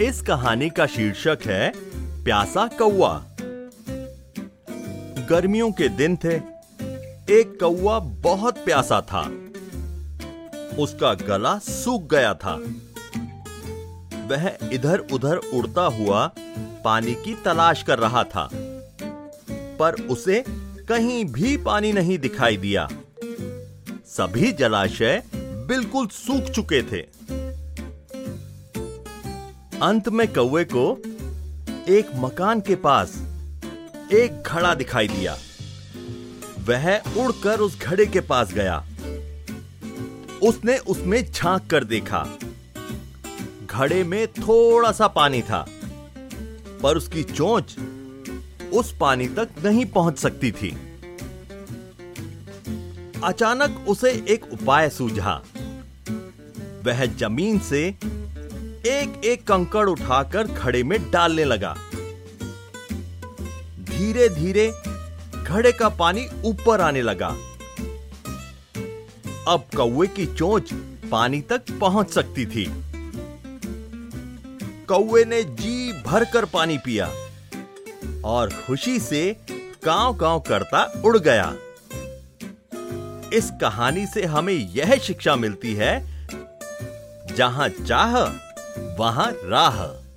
इस कहानी का शीर्षक है, प्यासा कौआ गर्मियों के दिन थे। एक कौआ बहुत प्यासा था। उसका गला सूख गया था। वह इधर उधर उड़ता हुआ पानी की तलाश कर रहा था। पर उसे कहीं भी पानी नहीं दिखाई दिया। सभी जलाशय बिल्कुल सूख चुके थे। अंत में कौवे को एक मकान के पास एक घड़ा दिखाई दिया। वह उड़कर उस घड़े के पास गया। उसने उसमें झाँक कर देखा। घड़े में थोड़ा सा पानी था, पर उसकी चोंच उस पानी तक नहीं पहुँच सकती थी। अचानक उसे एक उपाय सूझा। वह ज़मीन से एक एक कंकड़ उठाकर घड़े में डालने लगा। धीरे धीरे घड़े का पानी ऊपर आने लगा। अब कौए की चोंच पानी तक पहुँच सकती थी। कौए ने जी भरकर पानी पिया और खुशी से कांव कांव करता उड़ गया। इस कहानी से हमें यह शिक्षा मिलती है, जहाँ चाह वहाँ राह।